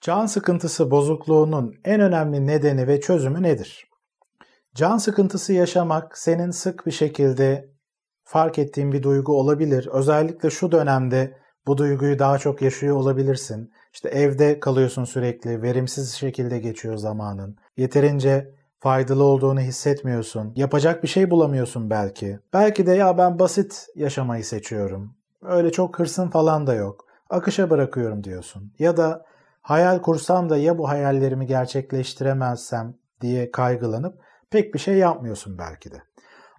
Can sıkıntısı bozukluğunun en önemli nedeni ve çözümü nedir? Can sıkıntısı yaşamak senin sık bir şekilde fark ettiğin bir duygu olabilir. Özellikle şu dönemde bu duyguyu daha çok yaşıyor olabilirsin. İşte evde kalıyorsun sürekli, verimsiz şekilde geçiyor zamanın. Yeterince faydalı olduğunu hissetmiyorsun. Yapacak bir şey bulamıyorsun belki. Belki de ya ben basit yaşamayı seçiyorum. Öyle çok hırsın falan da yok. Akışa bırakıyorum diyorsun. Ya da hayal kursam da ya bu hayallerimi gerçekleştiremezsem diye kaygılanıp pek bir şey yapmıyorsun belki de.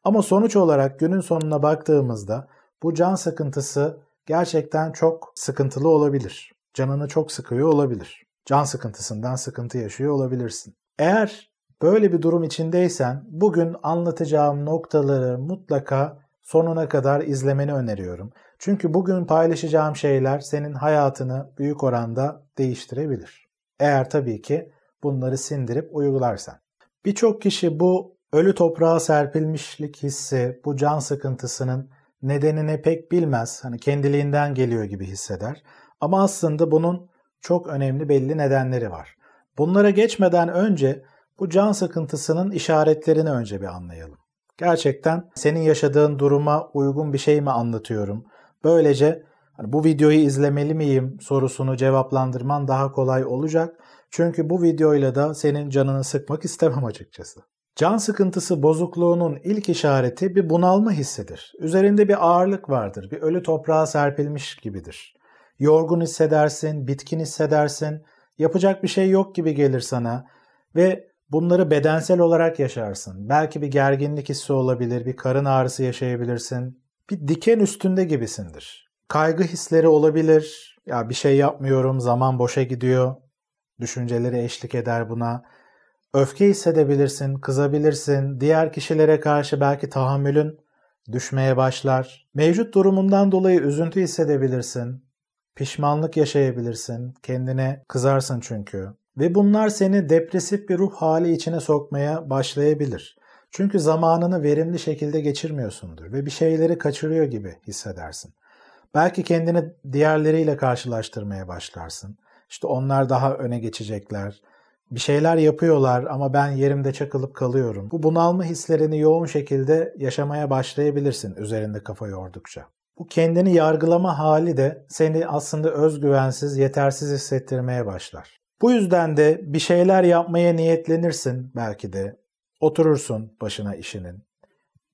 Ama sonuç olarak günün sonuna baktığımızda bu can sıkıntısı gerçekten çok sıkıntılı olabilir. Canını çok sıkıyor olabilir. Can sıkıntısından sıkıntı yaşıyor olabilirsin. Eğer böyle bir durum içindeysen bugün anlatacağım noktaları mutlaka sonuna kadar izlemeni öneriyorum. Çünkü bugün paylaşacağım şeyler senin hayatını büyük oranda değiştirebilir. Eğer tabii ki bunları sindirip uygularsan. Birçok kişi bu ölü toprağa serpilmişlik hissi, bu can sıkıntısının nedenini pek bilmez. Hani kendiliğinden geliyor gibi hisseder. Ama aslında bunun çok önemli belli nedenleri var. Bunlara geçmeden önce bu can sıkıntısının işaretlerini önce bir anlayalım. Gerçekten senin yaşadığın duruma uygun bir şey mi anlatıyorum? Böylece hani bu videoyu izlemeli miyim sorusunu cevaplandırman daha kolay olacak. Çünkü bu videoyla da senin canını sıkmak istemem açıkçası. Can sıkıntısı bozukluğunun ilk işareti bir bunalma hissidir. Üzerinde bir ağırlık vardır, bir ölü toprağa serpilmiş gibidir. Yorgun hissedersin, bitkin hissedersin, yapacak bir şey yok gibi gelir sana ve bunları bedensel olarak yaşarsın. Belki bir gerginlik hissi olabilir, bir karın ağrısı yaşayabilirsin. Bir diken üstünde gibisindir. Kaygı hisleri olabilir. Ya bir şey yapmıyorum, zaman boşa gidiyor. Düşünceleri eşlik eder buna Öfke hissedebilirsin, kızabilirsin, diğer kişilere karşı belki tahammülün düşmeye başlar. Mevcut durumundan dolayı üzüntü hissedebilirsin, pişmanlık yaşayabilirsin, kendine kızarsın çünkü. Ve bunlar seni depresif bir ruh hali içine sokmaya başlayabilir. Çünkü zamanını verimli şekilde geçirmiyorsundur ve bir şeyleri kaçırıyor gibi hissedersin. Belki kendini diğerleriyle karşılaştırmaya başlarsın. İşte onlar daha öne geçecekler bir şeyler yapıyorlar ama ben yerimde çakılıp kalıyorum. Bu bunalma hislerini yoğun şekilde yaşamaya başlayabilirsin üzerinde kafa yordukça. Bu kendini yargılama hali de seni aslında özgüvensiz, yetersiz hissettirmeye başlar. Bu yüzden de bir şeyler yapmaya niyetlenirsin belki de. Oturursun başına işinin.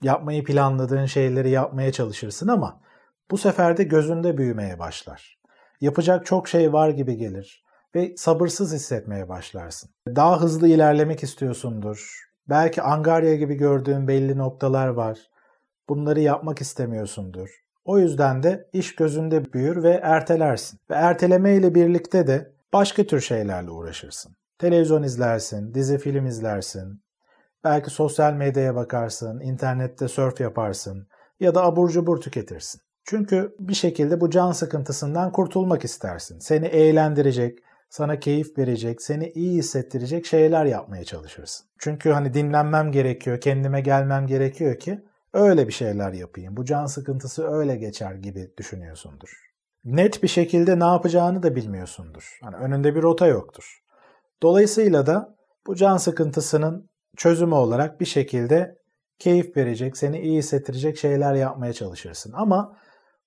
Yapmayı planladığın şeyleri yapmaya çalışırsın ama bu sefer de gözünde büyümeye başlar. Yapacak çok şey var gibi gelir ve sabırsız hissetmeye başlarsın. Daha hızlı ilerlemek istiyorsundur. Belki Angarya gibi gördüğün belli noktalar var. Bunları yapmak istemiyorsundur. O yüzden de iş gözünde büyür ve ertelersin. Ve erteleme ile birlikte de başka tür şeylerle uğraşırsın. Televizyon izlersin, dizi film izlersin. Belki sosyal medyaya bakarsın, internette surf yaparsın ya da abur cubur tüketirsin. Çünkü bir şekilde bu can sıkıntısından kurtulmak istersin. Seni eğlendirecek, sana keyif verecek, seni iyi hissettirecek şeyler yapmaya çalışırsın. Çünkü hani dinlenmem gerekiyor, kendime gelmem gerekiyor ki öyle bir şeyler yapayım. Bu can sıkıntısı öyle geçer gibi düşünüyorsundur. Net bir şekilde ne yapacağını da bilmiyorsundur. Hani önünde bir rota yoktur. Dolayısıyla da bu can sıkıntısının çözümü olarak bir şekilde keyif verecek, seni iyi hissettirecek şeyler yapmaya çalışırsın. Ama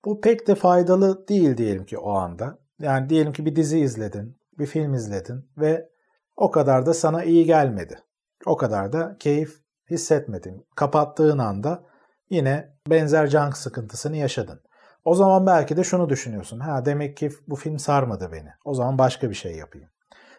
bu pek de faydalı değil diyelim ki o anda. Yani diyelim ki bir dizi izledin, bir film izledin ve o kadar da sana iyi gelmedi. O kadar da keyif hissetmedin. Kapattığın anda yine benzer can sıkıntısını yaşadın. O zaman belki de şunu düşünüyorsun. Ha demek ki bu film sarmadı beni. O zaman başka bir şey yapayım.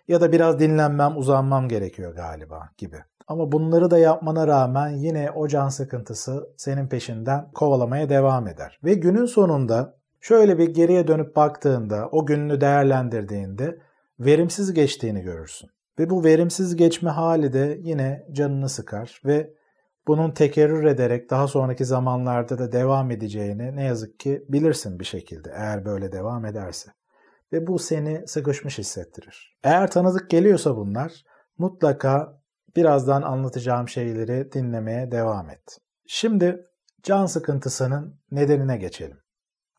Ya da biraz dinlenmem, uzanmam gerekiyor galiba gibi. Ama bunları da yapmana rağmen yine o can sıkıntısı senin peşinden kovalamaya devam eder. Ve günün sonunda şöyle bir geriye dönüp baktığında, o gününü değerlendirdiğinde verimsiz geçtiğini görürsün. Ve bu verimsiz geçme hali de yine canını sıkar ve bunun tekerrür ederek daha sonraki zamanlarda da devam edeceğini ne yazık ki bilirsin bir şekilde eğer böyle devam ederse. Ve bu seni sıkışmış hissettirir. Eğer tanıdık geliyorsa bunlar mutlaka birazdan anlatacağım şeyleri dinlemeye devam et. Şimdi can sıkıntısının nedenine geçelim.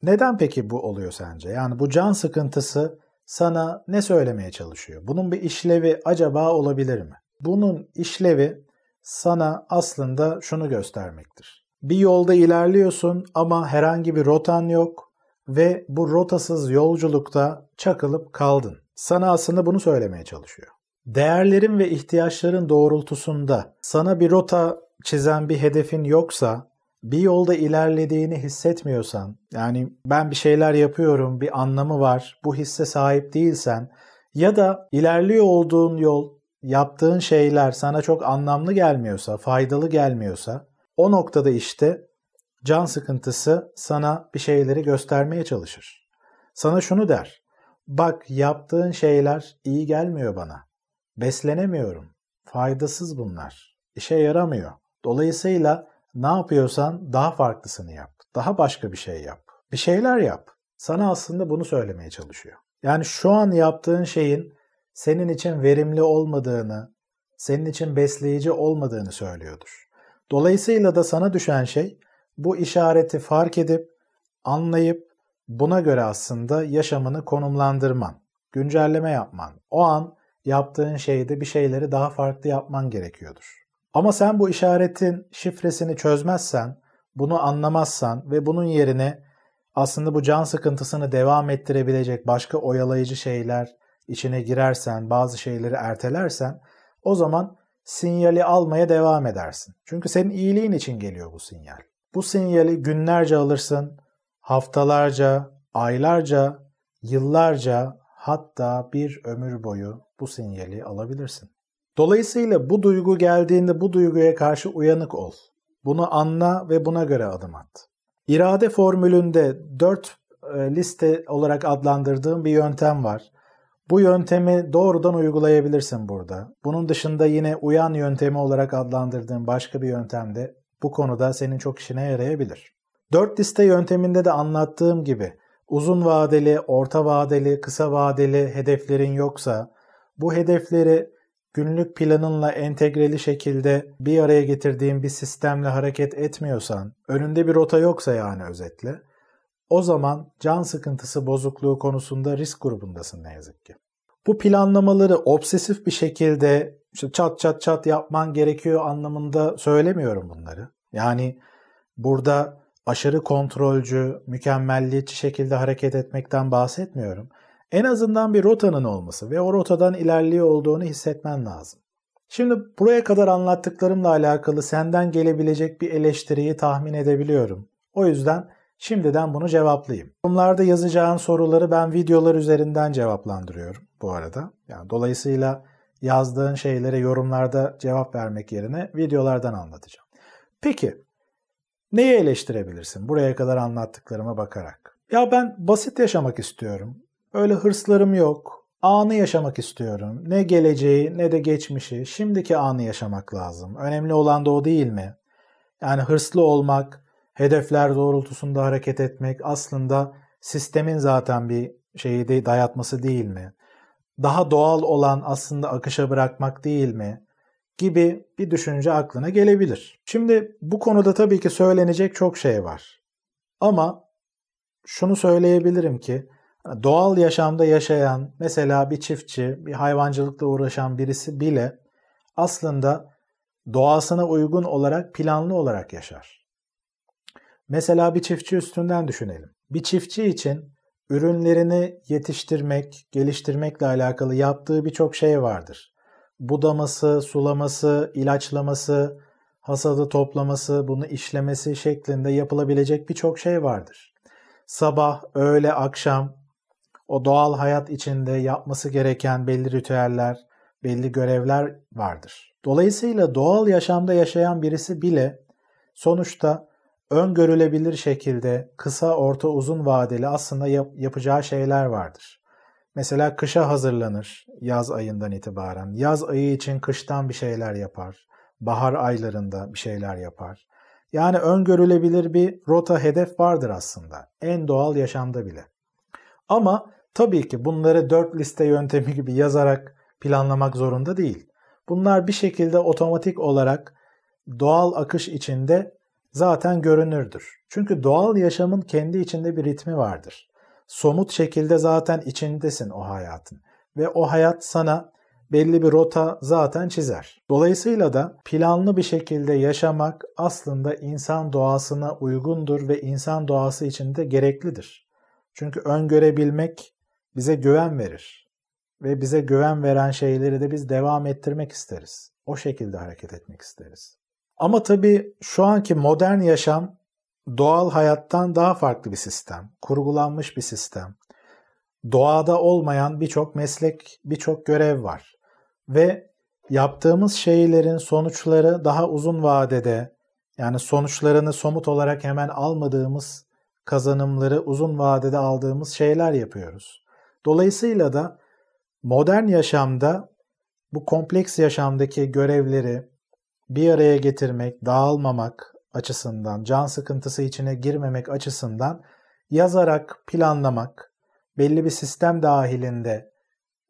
Neden peki bu oluyor sence? Yani bu can sıkıntısı sana ne söylemeye çalışıyor? Bunun bir işlevi acaba olabilir mi? Bunun işlevi sana aslında şunu göstermektir. Bir yolda ilerliyorsun ama herhangi bir rotan yok ve bu rotasız yolculukta çakılıp kaldın. Sana aslında bunu söylemeye çalışıyor. Değerlerin ve ihtiyaçların doğrultusunda sana bir rota çizen bir hedefin yoksa, bir yolda ilerlediğini hissetmiyorsan, yani ben bir şeyler yapıyorum, bir anlamı var, bu hisse sahip değilsen ya da ilerliyor olduğun yol, yaptığın şeyler sana çok anlamlı gelmiyorsa, faydalı gelmiyorsa, o noktada işte can sıkıntısı sana bir şeyleri göstermeye çalışır. Sana şunu der. Bak yaptığın şeyler iyi gelmiyor bana. Beslenemiyorum. Faydasız bunlar. İşe yaramıyor. Dolayısıyla ne yapıyorsan daha farklısını yap. Daha başka bir şey yap. Bir şeyler yap. Sana aslında bunu söylemeye çalışıyor. Yani şu an yaptığın şeyin senin için verimli olmadığını, senin için besleyici olmadığını söylüyordur. Dolayısıyla da sana düşen şey bu işareti fark edip, anlayıp buna göre aslında yaşamını konumlandırman, güncelleme yapman. O an yaptığın şeyde bir şeyleri daha farklı yapman gerekiyordur. Ama sen bu işaretin şifresini çözmezsen, bunu anlamazsan ve bunun yerine aslında bu can sıkıntısını devam ettirebilecek başka oyalayıcı şeyler içine girersen, bazı şeyleri ertelersen o zaman sinyali almaya devam edersin. Çünkü senin iyiliğin için geliyor bu sinyal. Bu sinyali günlerce alırsın, haftalarca, aylarca, yıllarca hatta bir ömür boyu bu sinyali alabilirsin. Dolayısıyla bu duygu geldiğinde bu duyguya karşı uyanık ol. Bunu anla ve buna göre adım at. İrade formülünde 4 e, liste olarak adlandırdığım bir yöntem var. Bu yöntemi doğrudan uygulayabilirsin burada. Bunun dışında yine uyan yöntemi olarak adlandırdığım başka bir yöntem de bu konuda senin çok işine yarayabilir. 4 liste yönteminde de anlattığım gibi uzun vadeli, orta vadeli, kısa vadeli hedeflerin yoksa bu hedefleri günlük planınla entegreli şekilde bir araya getirdiğin bir sistemle hareket etmiyorsan, önünde bir rota yoksa yani özetle, o zaman can sıkıntısı bozukluğu konusunda risk grubundasın ne yazık ki. Bu planlamaları obsesif bir şekilde işte çat çat çat yapman gerekiyor anlamında söylemiyorum bunları. Yani burada aşırı kontrolcü, mükemmelliyetçi şekilde hareket etmekten bahsetmiyorum en azından bir rotanın olması ve o rotadan ilerliyor olduğunu hissetmen lazım. Şimdi buraya kadar anlattıklarımla alakalı senden gelebilecek bir eleştiriyi tahmin edebiliyorum. O yüzden şimdiden bunu cevaplayayım. Yorumlarda yazacağın soruları ben videolar üzerinden cevaplandırıyorum bu arada. Yani dolayısıyla yazdığın şeylere yorumlarda cevap vermek yerine videolardan anlatacağım. Peki neyi eleştirebilirsin buraya kadar anlattıklarıma bakarak? Ya ben basit yaşamak istiyorum. Öyle hırslarım yok. Anı yaşamak istiyorum. Ne geleceği ne de geçmişi. Şimdiki anı yaşamak lazım. Önemli olan da o değil mi? Yani hırslı olmak, hedefler doğrultusunda hareket etmek aslında sistemin zaten bir şeyi de dayatması değil mi? Daha doğal olan aslında akışa bırakmak değil mi? gibi bir düşünce aklına gelebilir. Şimdi bu konuda tabii ki söylenecek çok şey var. Ama şunu söyleyebilirim ki doğal yaşamda yaşayan mesela bir çiftçi, bir hayvancılıkla uğraşan birisi bile aslında doğasına uygun olarak planlı olarak yaşar. Mesela bir çiftçi üstünden düşünelim. Bir çiftçi için ürünlerini yetiştirmek, geliştirmekle alakalı yaptığı birçok şey vardır. Budaması, sulaması, ilaçlaması, hasadı toplaması, bunu işlemesi şeklinde yapılabilecek birçok şey vardır. Sabah, öğle, akşam o doğal hayat içinde yapması gereken belli ritüeller, belli görevler vardır. Dolayısıyla doğal yaşamda yaşayan birisi bile sonuçta öngörülebilir şekilde kısa, orta, uzun vadeli aslında yap- yapacağı şeyler vardır. Mesela kışa hazırlanır yaz ayından itibaren. Yaz ayı için kıştan bir şeyler yapar. Bahar aylarında bir şeyler yapar. Yani öngörülebilir bir rota hedef vardır aslında. En doğal yaşamda bile. Ama tabii ki bunları dört liste yöntemi gibi yazarak planlamak zorunda değil. Bunlar bir şekilde otomatik olarak doğal akış içinde zaten görünürdür. Çünkü doğal yaşamın kendi içinde bir ritmi vardır. somut şekilde zaten içindesin o hayatın. Ve o hayat sana belli bir rota zaten çizer. Dolayısıyla da planlı bir şekilde yaşamak aslında insan doğasına uygundur ve insan doğası içinde gereklidir. Çünkü öngörebilmek bize güven verir. Ve bize güven veren şeyleri de biz devam ettirmek isteriz. O şekilde hareket etmek isteriz. Ama tabii şu anki modern yaşam doğal hayattan daha farklı bir sistem, kurgulanmış bir sistem. Doğada olmayan birçok meslek, birçok görev var. Ve yaptığımız şeylerin sonuçları daha uzun vadede, yani sonuçlarını somut olarak hemen almadığımız kazanımları uzun vadede aldığımız şeyler yapıyoruz. Dolayısıyla da modern yaşamda bu kompleks yaşamdaki görevleri bir araya getirmek, dağılmamak açısından, can sıkıntısı içine girmemek açısından yazarak planlamak, belli bir sistem dahilinde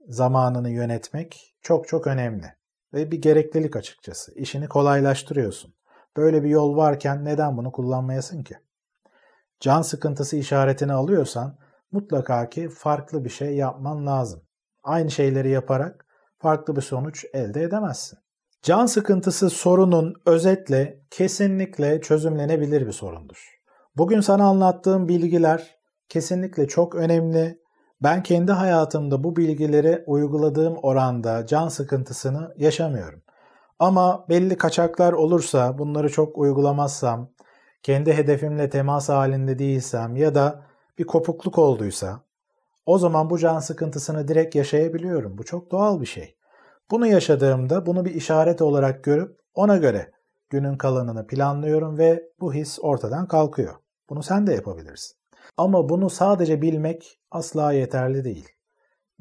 zamanını yönetmek çok çok önemli ve bir gereklilik açıkçası. İşini kolaylaştırıyorsun. Böyle bir yol varken neden bunu kullanmayasın ki? Can sıkıntısı işaretini alıyorsan mutlaka ki farklı bir şey yapman lazım. Aynı şeyleri yaparak farklı bir sonuç elde edemezsin. Can sıkıntısı sorunun özetle kesinlikle çözümlenebilir bir sorundur. Bugün sana anlattığım bilgiler kesinlikle çok önemli. Ben kendi hayatımda bu bilgileri uyguladığım oranda can sıkıntısını yaşamıyorum. Ama belli kaçaklar olursa, bunları çok uygulamazsam, kendi hedefimle temas halinde değilsem ya da bir kopukluk olduysa o zaman bu can sıkıntısını direkt yaşayabiliyorum. Bu çok doğal bir şey. Bunu yaşadığımda bunu bir işaret olarak görüp ona göre günün kalanını planlıyorum ve bu his ortadan kalkıyor. Bunu sen de yapabilirsin. Ama bunu sadece bilmek asla yeterli değil.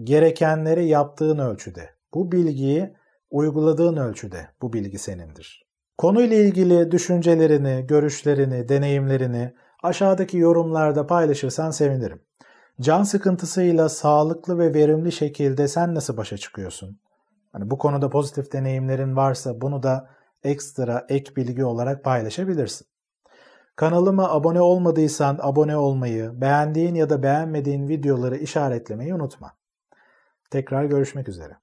Gerekenleri yaptığın ölçüde, bu bilgiyi uyguladığın ölçüde bu bilgi senindir. Konuyla ilgili düşüncelerini, görüşlerini, deneyimlerini aşağıdaki yorumlarda paylaşırsan sevinirim. Can sıkıntısıyla sağlıklı ve verimli şekilde sen nasıl başa çıkıyorsun? Hani bu konuda pozitif deneyimlerin varsa bunu da ekstra ek bilgi olarak paylaşabilirsin. Kanalıma abone olmadıysan abone olmayı, beğendiğin ya da beğenmediğin videoları işaretlemeyi unutma. Tekrar görüşmek üzere.